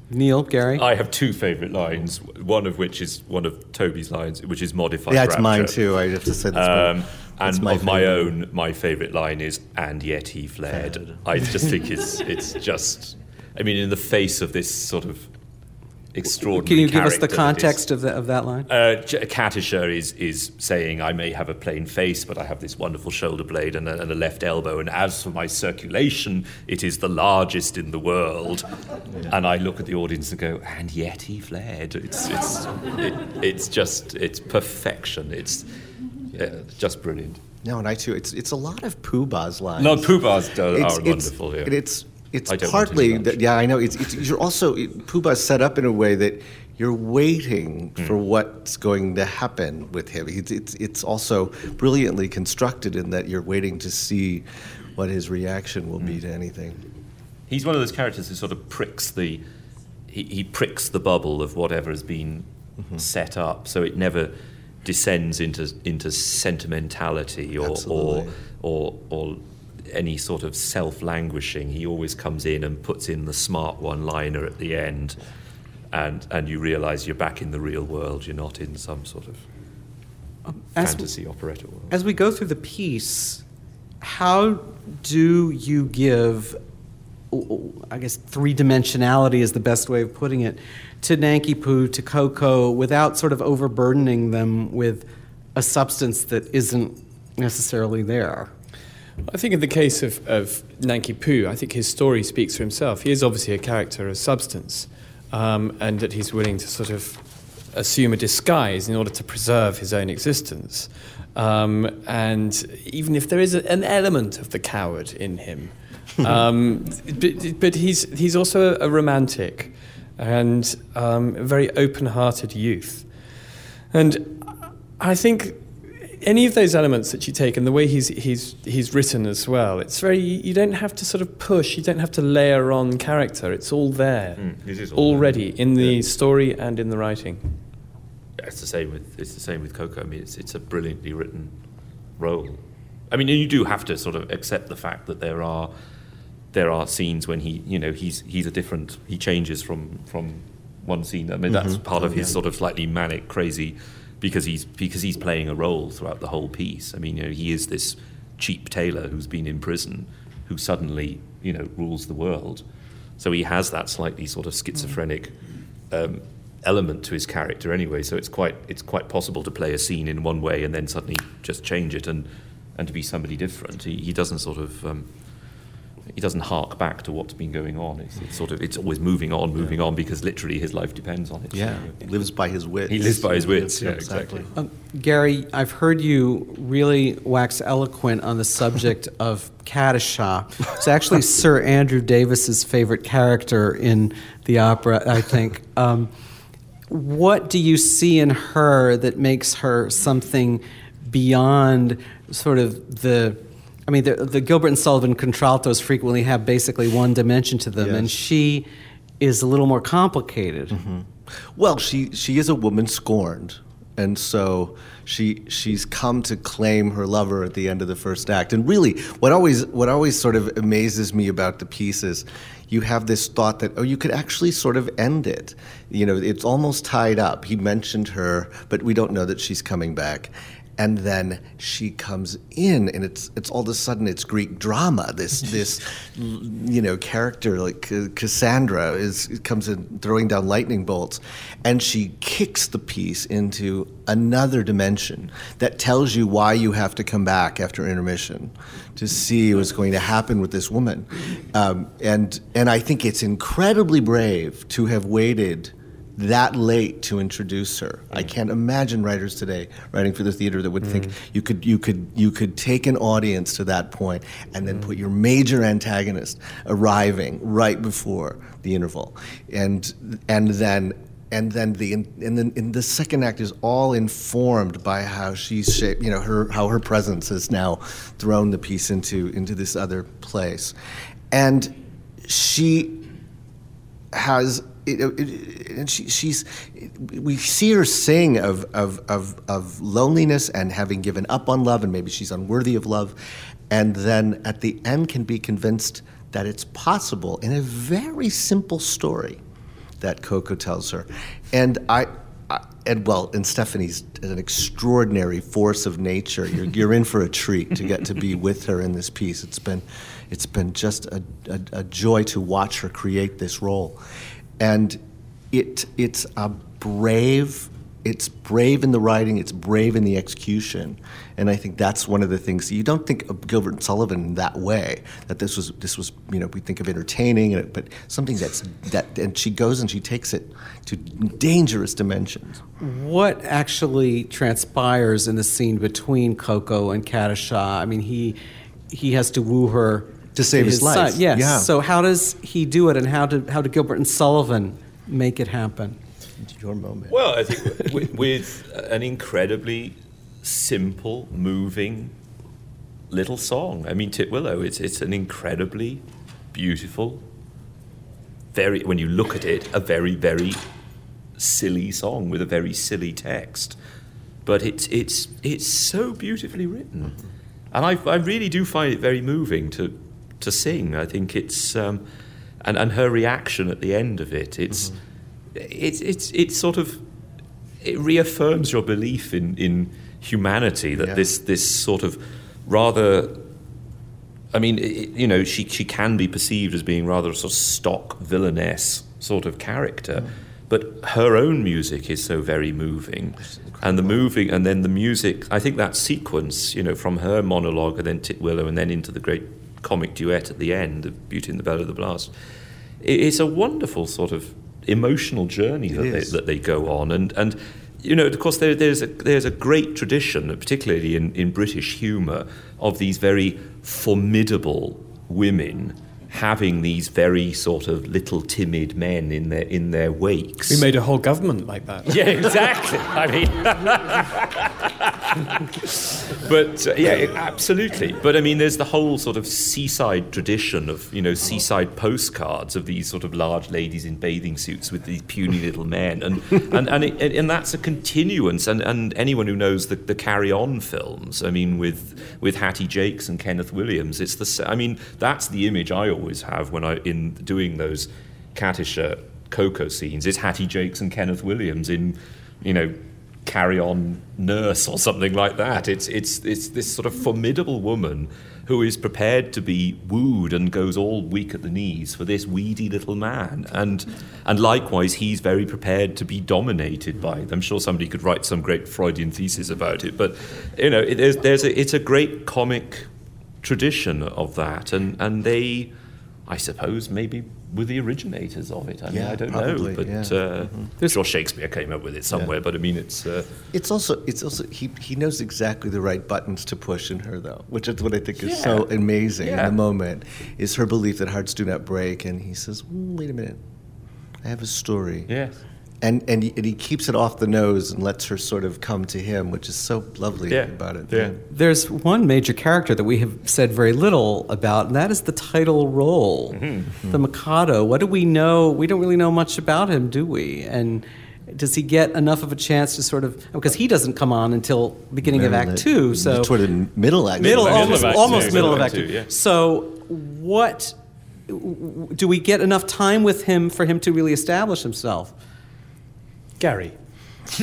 Neal, Gary? I have two favourite lines. One of which is one of Toby's lines, which is modified. Yeah, it's rapture. mine too. I have to say this. Um, That's and my of my own, my favourite line is, "And yet he fled." I just think it's it's just. I mean, in the face of this sort of extraordinary. Can you give us the character that is- context of, the, of that line? Uh, Katisha is, is saying, I may have a plain face, but I have this wonderful shoulder blade and a, and a left elbow. And as for my circulation, it is the largest in the world. And I look at the audience and go, and yet he fled. It's, it's, it, it's just, it's perfection. It's yeah, just brilliant. No, and I too. It's it's a lot of Pooh Bah's lines. No, Pooh Bah's do- It's- are it's- wonderful. Yeah. and It's it's I don't want to partly that. Yeah, I know. It's, it's you're also it, Pooh Bah's set up in a way that you're waiting Hmm. for what's going to happen with him. It's, it's it's also brilliantly constructed in that you're waiting to see what his reaction will Hmm. be to anything. He's one of those characters who sort of pricks the he, he pricks the bubble of whatever has been set up, so it never descends into into sentimentality or or, or or any sort of self languishing. He always comes in and puts in the smart one liner at the end, and and you realise you're back in the real world. You're not in some sort of um, As- fantasy operetta world. As we go through the piece, how do you give, I guess, three dimensionality is the best way of putting it, to Nanki Poo, to Ko-Ko, without sort of overburdening them with a substance that isn't necessarily there? I think in the case of, of Nanki Poo, I think his story speaks for himself. He is obviously a character of substance, um, and that he's willing to sort of assume a disguise in order to preserve his own existence. Um, and even if there is a, an element of the coward in him, um, but, but he's, he's also a, romantic and um, a very open hearted youth. And I think any of those elements that you take and the way he's, he's, he's written as well, it's very, you don't have to sort of push, you don't have to layer on character. It's all there Mm, it all already in the Yeah. story and in the writing. It's the same with it's the same with Ko-Ko. I mean, it's it's a brilliantly written role. I mean, you do have to sort of accept the fact that there are there are scenes when he, you know, he's he's a different. He changes from from one scene. I mean, that's part of his sort of slightly manic, crazy, because he's because he's playing a role throughout the whole piece. I mean, you know, he is this cheap tailor who's been in prison, who suddenly, you know, rules the world. So he has that slightly sort of schizophrenic um, element to his character anyway. So it's quite it's quite possible to play a scene in one way and then suddenly just change it and and to be somebody different. He, he doesn't sort of um, he doesn't hark back to what's been going on. It's, it's sort of it's always moving on, moving on because literally his life depends on it. Yeah, lives by his wits. He lives by his wits. Yeah, exactly. Um, Gary, I've heard you really wax eloquent on the subject of Katisha. It's actually Sir Andrew Davis's favorite character in the opera, I think. Um, what do you see in her that makes her something beyond sort of the I mean, the, the Gilbert and Sullivan contraltos frequently have basically one dimension to them, and she is a little more complicated. Mm-hmm. Well, she she is a woman scorned, and so she she's come to claim her lover at the end of the first act. And really, what always what always sort of amazes me about the piece is you have this thought that oh, you could actually sort of end it. You know, it's almost tied up. He mentioned her, but we don't know that she's coming back. And then she comes in, and it's it's all of a sudden it's Greek drama. This this you know character like Cassandra is comes in throwing down lightning bolts, and she kicks the piece into another dimension that tells you why you have to come back after intermission to see what's going to happen with this woman. Um, and and I think it's incredibly brave to have waited that late to introduce her. I mm. can't imagine writers today writing for the theater that would think mm. you could you could you could take an audience to that point and then put mm. your major antagonist arriving right before the interval, and and then. And then the and then in the second act is all informed by how she's shaped, you know, her how her presence has now thrown the piece into into this other place, and she has it, it, and she, she's we see her sing of, of, of, of loneliness and having given up on love and maybe she's unworthy of love and then at the end can be convinced that it's possible in a very simple story that Ko-Ko tells her. And I, I and well and Stephanie's an extraordinary force of nature. You're, you're in for a treat to get to be with her in this piece. It's been it's been just a, a, a joy to watch her create this role and it it's a brave it's brave in the writing, it's brave in the execution, and I think that's one of the things you don't think of Gilbert and Sullivan that way. That this was this was you know we think of entertaining, but something that's that and she goes and she takes it to dangerous dimensions. What actually transpires in the scene between Ko-Ko and Katisha? I mean, he he has to woo her To save his life. Son. Yes. Yeah. So how does he do it, and how did how did Gilbert and Sullivan make it happen? Your moment. Well, I think with, with an incredibly simple, moving little song. I mean, Titwillow, it's, it's an incredibly beautiful, very, when you look at it, a very, very silly song with a very silly text. But it's, it's, it's so beautifully written. And I, I really do find it very moving to, to sing. I think it's, um, and, and her reaction at the end of it, it's, it's, it's, it's sort of, it reaffirms your belief in, in humanity that Yeah. this, this sort of rather I mean, it, you know, she she can be perceived as being rather a sort of stock villainess sort of character, but her own music is so very moving, and the moving, and then the music. I think that sequence, you know, from her monologue and then Titwillow, and then into the great comic duet at the end, of Beauty and the Bellow of the Blast. It's a wonderful sort of emotional journey that they, that they go on, and and. You know, of course, there, there's a there's a great tradition, particularly in, in British humour, of these very formidable women having these very sort of little timid men in their in their wakes. We made a whole government like that. Yeah, exactly. I mean, but uh, yeah, absolutely. But I mean, there's the whole sort of seaside tradition of you know seaside postcards of these sort of large ladies in bathing suits with these puny little men, and and and, it, and that's a continuance. And, and anyone who knows the, the Carry On films, I mean, with with Hattie Jacques and Kenneth Williams, it's the. I mean, that's the image I always have when I in doing those Katisha Ko-Ko scenes. It's Hattie Jacques and Kenneth Williams in, you know, Carry On Nurse or something like that. It's it's it's this sort of formidable woman who is prepared to be wooed and goes all weak at the knees for this weedy little man, and and likewise he's very prepared to be dominated by. it. I'm sure somebody could write some great Freudian thesis about it, but you know, it, there's there's a, it's a great comic tradition of that, and and they, I suppose, maybe were the originators of it. I mean, Yeah, I don't probably, know, but yeah. uh, I'm sure Shakespeare came up with it somewhere. But I mean, it's uh, It's also it's also he he knows exactly the right buttons to push in her though, which is what I think is so Yeah. amazing in the moment. Is her belief that hearts do not break, and he says, "Mm, "Wait a minute, I have a story." yes. And and he, and he keeps it off the nose and lets her sort of come to him, which is so lovely Yeah. about it. Yeah. There's one major character that we have said very little about, and that is the title role, Mm-hmm. the Mikado. What do we know? We don't really know much about him, do we? And does he get enough of a chance to sort of because he doesn't come on until beginning of Act Two, so toward the middle act. middle, of almost, Act almost middle of Middle Act of Two. Act Two, yeah. So, what do we get enough time with him for him to really establish himself? Gary.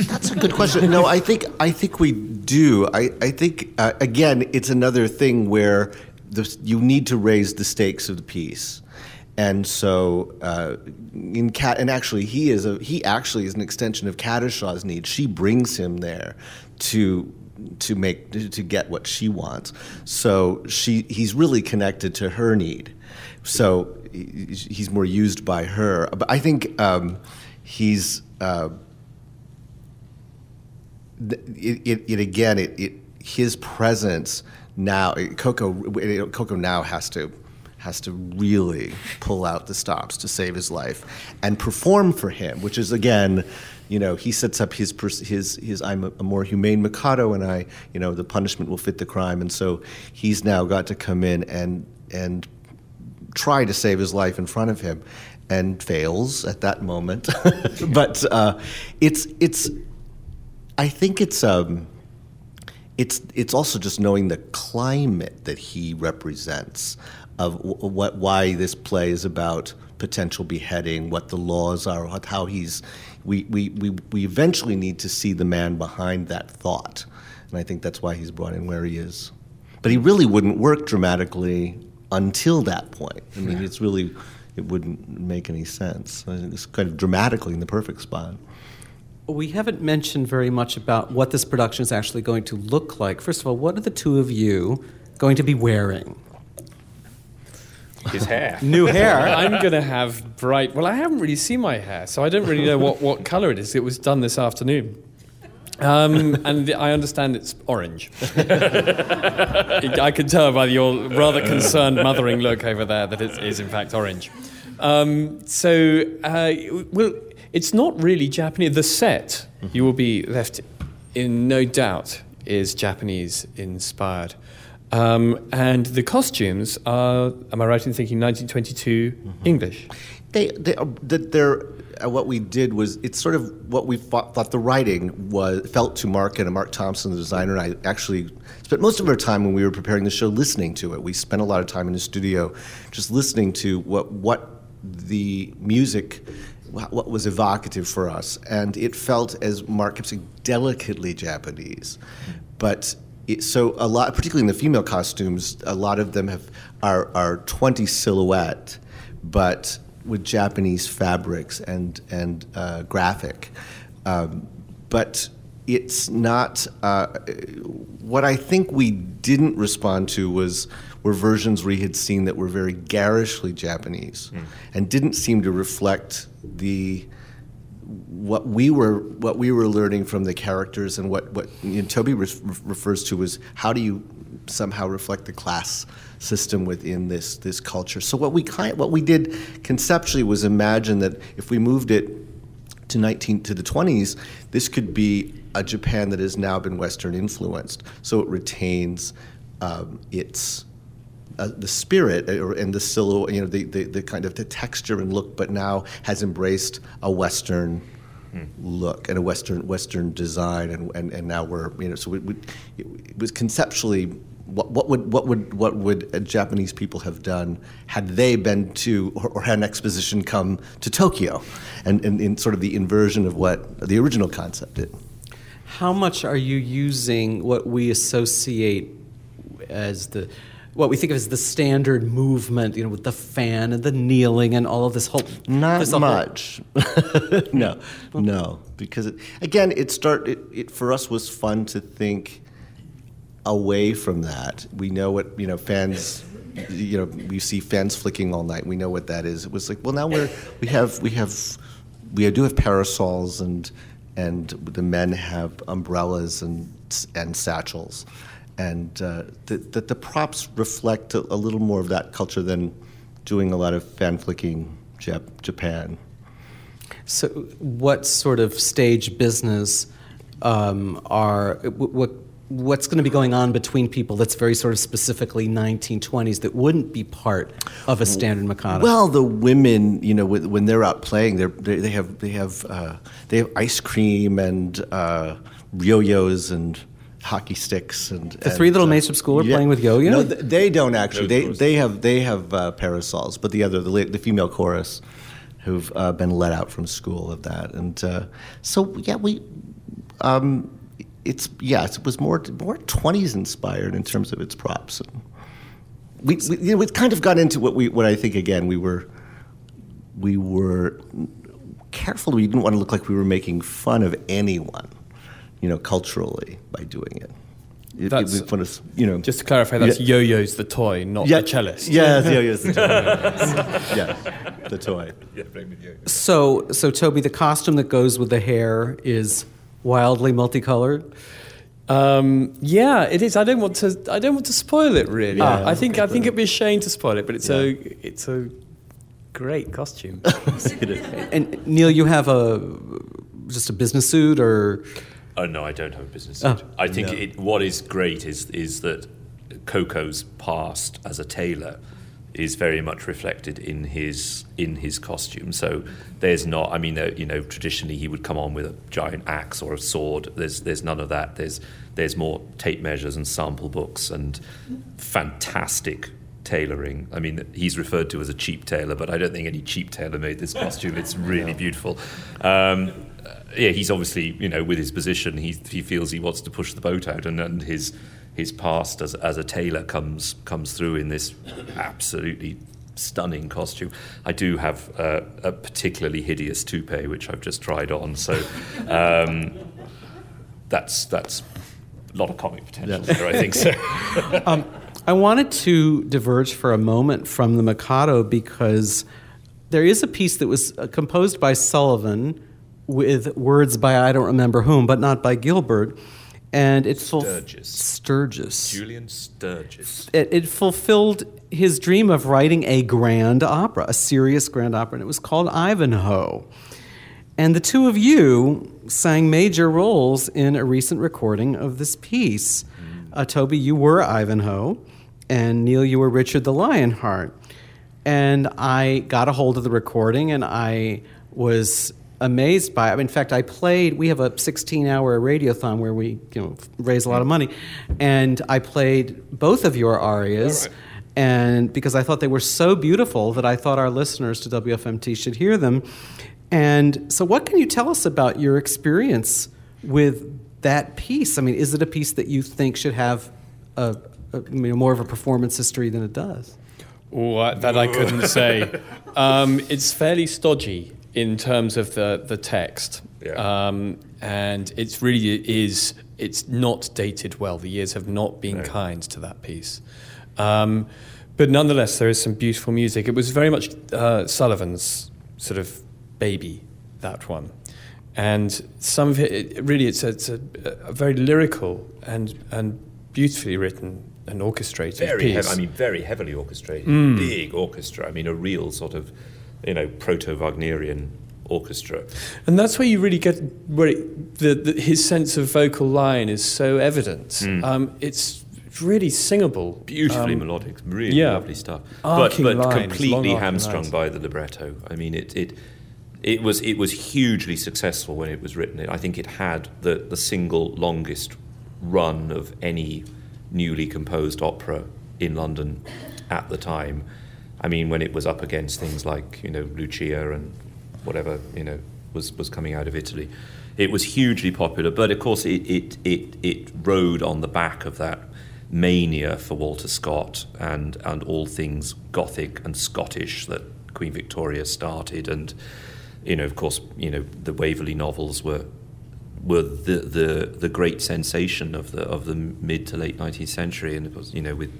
That's a good question. No, I think I think we do. I I think uh, again, it's another thing where the, you need to raise the stakes of the piece, and so uh, in cat and actually he is a he actually is an extension of Katisha's need. She brings him there to to make to get what she wants. So she he's really connected to her need. So he's more used by her. But I think um, he's. Uh, it, it, it again it, it his presence now Ko-Ko Ko-Ko now has to has to really pull out the stops to save his life and perform for him which is again you know he sets up his his his I'm a, more humane Mikado and I you know the punishment will fit the crime. And so he's now got to come in and and try to save his life in front of him and fails at that moment. But uh, it's it's I think it's um, it's it's also just knowing the climate that he represents of what why this play is about potential beheading, what the laws are, how he's. We, we, we, we eventually need to see the man behind that thought, and I think that's why he's brought in where he is. But he really wouldn't work dramatically until that point. I mean, it's really it wouldn't make any sense. It's kind of dramatically in the perfect spot. We haven't mentioned very much about what this production is actually going to look like. First of all, what are the two of you going to be wearing? His hair. New hair. I'm going to have bright. Well, I haven't really seen my hair, so I don't really know what, what color it is. It was done this afternoon. Um, and I understand it's orange. I can tell by your rather concerned mothering look over there that it is, in fact, orange. Um, so, uh, well, it's not really Japanese. The set, you will be left in no doubt, is Japanese inspired. Um, and the costumes are, am I right in thinking 1922 mm-hmm. English? They, they are, they're, uh, what we did was it's sort of what we thought, thought, the writing was felt to Mark and Mark Thompson, the designer, and I actually spent most of our time when we were preparing the show listening to it. We spent a lot of time in the studio just listening to what what the music what was evocative for us, and it felt, as Mark kept saying, delicately Japanese, but it, so a lot, particularly in the female costumes, a lot of them have are are 20 silhouette, but with Japanese fabrics and and uh, graphic, um, but it's not. Uh, what I think we didn't respond to was were versions we had seen that were very garishly Japanese, mm. and didn't seem to reflect the what we were what we were learning from the characters and what what you know, Toby re- refers to as how do you somehow reflect the class system within this this culture. So what we kind what we did conceptually was imagine that if we moved it to 19 to the 20s, this could be a Japan that has now been Western influenced. So it retains um, its uh, the spirit uh, and the silhouette, you know, the, the, the, kind of the texture and look, but now has embraced a Western mm. look and a Western Western design, and, and, and now we're you know, so it, it was conceptually what, what, would what would what would Japanese people have done had they been to or, or had an exposition come to Tokyo, and, and in sort of the inversion of what the original concept did. How much are you using what we associate as the what we think of as the standard movement, you know, with the fan and the kneeling and all of this whole. Not this much. no, no, because it, again, it start it, it for us was fun to think away from that. We know what you know fans. You know, we see fans flicking all night. We know what that is. It was like, well, now we're we have we have we do have parasols and and the men have umbrellas and and satchels, and uh, that the, the, props reflect a, a, little more of that culture than doing a lot of fan flicking Jap- Japan. So, what sort of stage business um, are what what's going to be going on between people that's very sort of specifically 1920s that wouldn't be part of a standard Mikado? Well, the women, you know, when they're out playing, they're, they have they have uh, they have ice cream and uh, yo-yos and hockey sticks and the and, three little uh, maids from school are yeah. playing with yo-yo. No, they don't actually. they they have they have uh, parasols, but the other the, the female chorus who've uh, been let out from school of that, and uh, so yeah, we. Um, it's yes, it was more more twenties inspired in terms of its props. And we, we you know, we kind of got into what we what I think again we were we were careful. We didn't want to look like we were making fun of anyone, you know, culturally by doing it. It, that's, it, us, you know, just to clarify, that's yeah. Yo-Yo's the toy, not yeah, the cellist. Yeah, Yo-Yo's the toy. yeah, the toy. Yeah, so, so Toby, the costume that goes with the hair is wildly multicolored? Um, yeah, it is. I don't want to. I don't want to spoil it. Really, yeah, I think. I think it'd be a shame to spoil it. But it's yeah. a. It's a great costume. and Neal, you have a just a business suit, or? Oh no, I don't have a business suit. Oh, I think no. it, what is great is is that Ko-Ko's past as a tailor is very much reflected in his in his costume. So there's not. I mean, uh, you know, traditionally he would come on with a giant axe or a sword. There's there's none of that. There's there's more tape measures and sample books and fantastic tailoring. I mean, he's referred to as a cheap tailor, but I don't think any cheap tailor made this costume. It's really beautiful. Um, yeah, he's obviously, you know, with his position, he, he feels he wants to push the boat out, and, and his his past as, as a tailor comes comes through in this absolutely stunning costume. I do have uh, a particularly hideous toupee, which I've just tried on. So um, that's that's a lot of comic potential there, I think. So. Um, I wanted to diverge for a moment from the Mikado because there is a piece that was uh, composed by Sullivan with words by I don't remember whom, but not by Gilbert. And it ful- Sturgis. Sturgis. Julian Sturgis. It, it fulfilled his dream of writing a grand opera, a serious grand opera, and it was called Ivanhoe. And the two of you sang major roles in a recent recording of this piece. Uh, Toby, you were Ivanhoe, and Neal, you were Richard the Lionheart. And I got a hold of the recording, and I was amazed by it. In fact, I played. We have a 16-hour radiothon where we, you know, raise a lot of money, and I played both of your arias. And because I thought they were so beautiful that I thought our listeners to WFMT should hear them. And so, what can you tell us about your experience with that piece? I mean, is it a piece that you think should have a, a you know, more of a performance history than it does? Oh, that I couldn't say. Um, it's fairly stodgy in terms of the, the text. Yeah. Um, and it's really is it's not dated well. The years have not been kind to that piece. Um, but nonetheless, there is some beautiful music. It was very much uh, Sullivan's sort of baby, that one. And some of it, it really, it's a, it's a, a very lyrical and, and beautifully written and orchestrated Very piece. heavy, I mean, very heavily orchestrated. Mm. Big orchestra. I mean, a real sort of, you know, proto Wagnerian orchestra. And that's where you really get where it, the, the, his sense of vocal line is so evident. Um, it's really singable, Mm. Beautifully Um, melodic, really yeah. lovely stuff. Arcing but but lines, completely hamstrung lines. by the libretto. I mean, it, it it was it was hugely successful when it was written. I think it had the, the single longest run of any newly composed opera in London at the time. I mean, when it was up against things like you know Lucia and whatever you know was was coming out of Italy, it was hugely popular. But of course, it it it, it rode on the back of that mania for Walter Scott and and all things Gothic and Scottish that Queen Victoria started, and you know, of course, you know, the Waverley novels were were the the, the great sensation of the of the mid to late nineteenth century, and it was you know with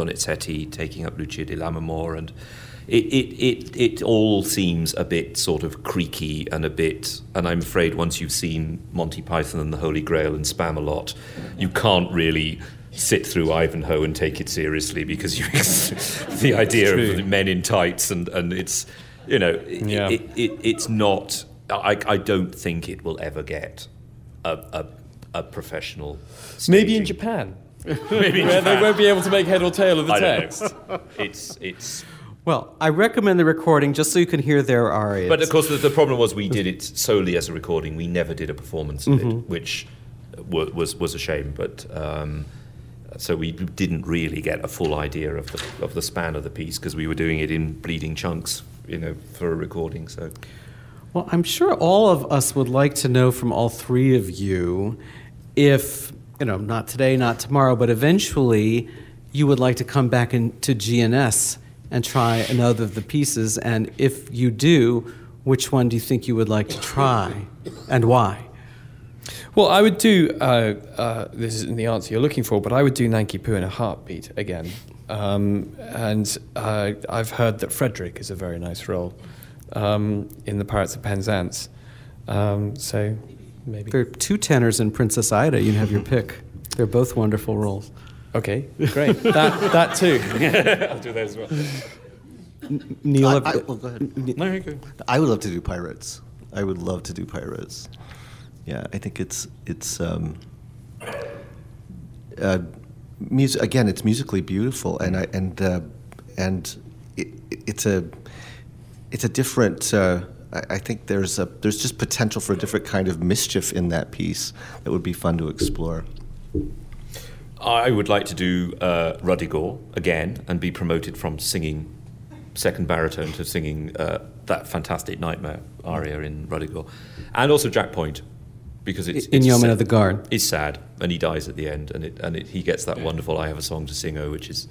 Donizetti taking up Lucia di Lammermoor and. It, it, it, it all seems a bit sort of creaky and a bit, and I'm afraid once you've seen Monty Python and the Holy Grail and Spamalot, you can't really sit through Ivanhoe and take it seriously because you the idea of men in tights and, and it's you know it, Yeah. it, it, it's not I, I don't think it will ever get a, a, a professional Maybe in. Japan, maybe in where they won't be able to make head or tail of the I text. It's it's Well, I recommend the recording just so you can hear their arias. But of course, the, the problem was we did it solely as a recording. We never did a performance of it, which wa- was was a shame. But um, so we didn't really get a full idea of the of the span of the piece because we were doing it in bleeding chunks, you know, for a recording. So Well, I'm sure all of us would like to know from all three of you if, you know, not today, not tomorrow, but eventually you would like to come back into G&S and try another of the pieces. And if you do, which one do you think you would like to try and why? Well, I would do. Uh, uh, this isn't the answer you're looking for, but I would do Nanki Poo in a heartbeat again. Um, and uh, I've heard that Frederick is a very nice role um, in the Pirates of Penzance. Um, so maybe. There are two tenors in Princess Ida. You have your pick. They're both wonderful roles. Okay, great. that that too. I'll do that as well. Neal, I, have- I, well, go ahead. I would love to do pirates. I would love to do pirates. Yeah, I think it's it's um, uh, music again. It's musically beautiful, and I and uh, and it, it's a it's a different. Uh, I I think there's a there's just potential for a different kind of mischief in that piece that would be fun to explore. I would like to do uh, Ruddigore again and be promoted from singing second baritone to singing uh, that fantastic nightmare aria in Ruddigore, and also Jack Point because it's In it's Yeoman sad- of the Guard. It's sad, and he dies at the end, and it and it, he gets that wonderful "I Have a Song to Sing" oh, which is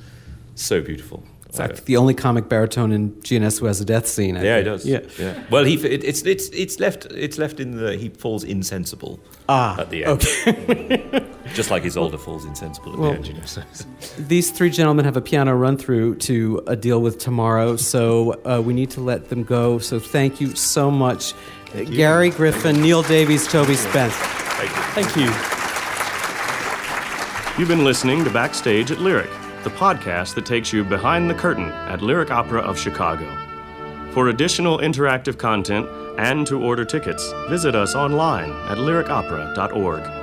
so beautiful. Fact, the only comic baritone in G&S who has a death scene. I Yeah, he does. Yeah. yeah. Well, he it, it's it's it's left it's left in the he falls insensible Ah, at the end. Okay. Just like his older falls insensible at Well- the end. You know. so- These three gentlemen have a piano run through to uh, deal with tomorrow, so uh, we need to let them go. So thank you so much, Uh, Gary Griffin, Neal Davies, Toby Spence. Thank you. Thank you. You've been listening to Backstage at Lyric, the podcast that takes you behind the curtain at Lyric Opera of Chicago. For additional interactive content and to order tickets, visit us online at lyricopera.org.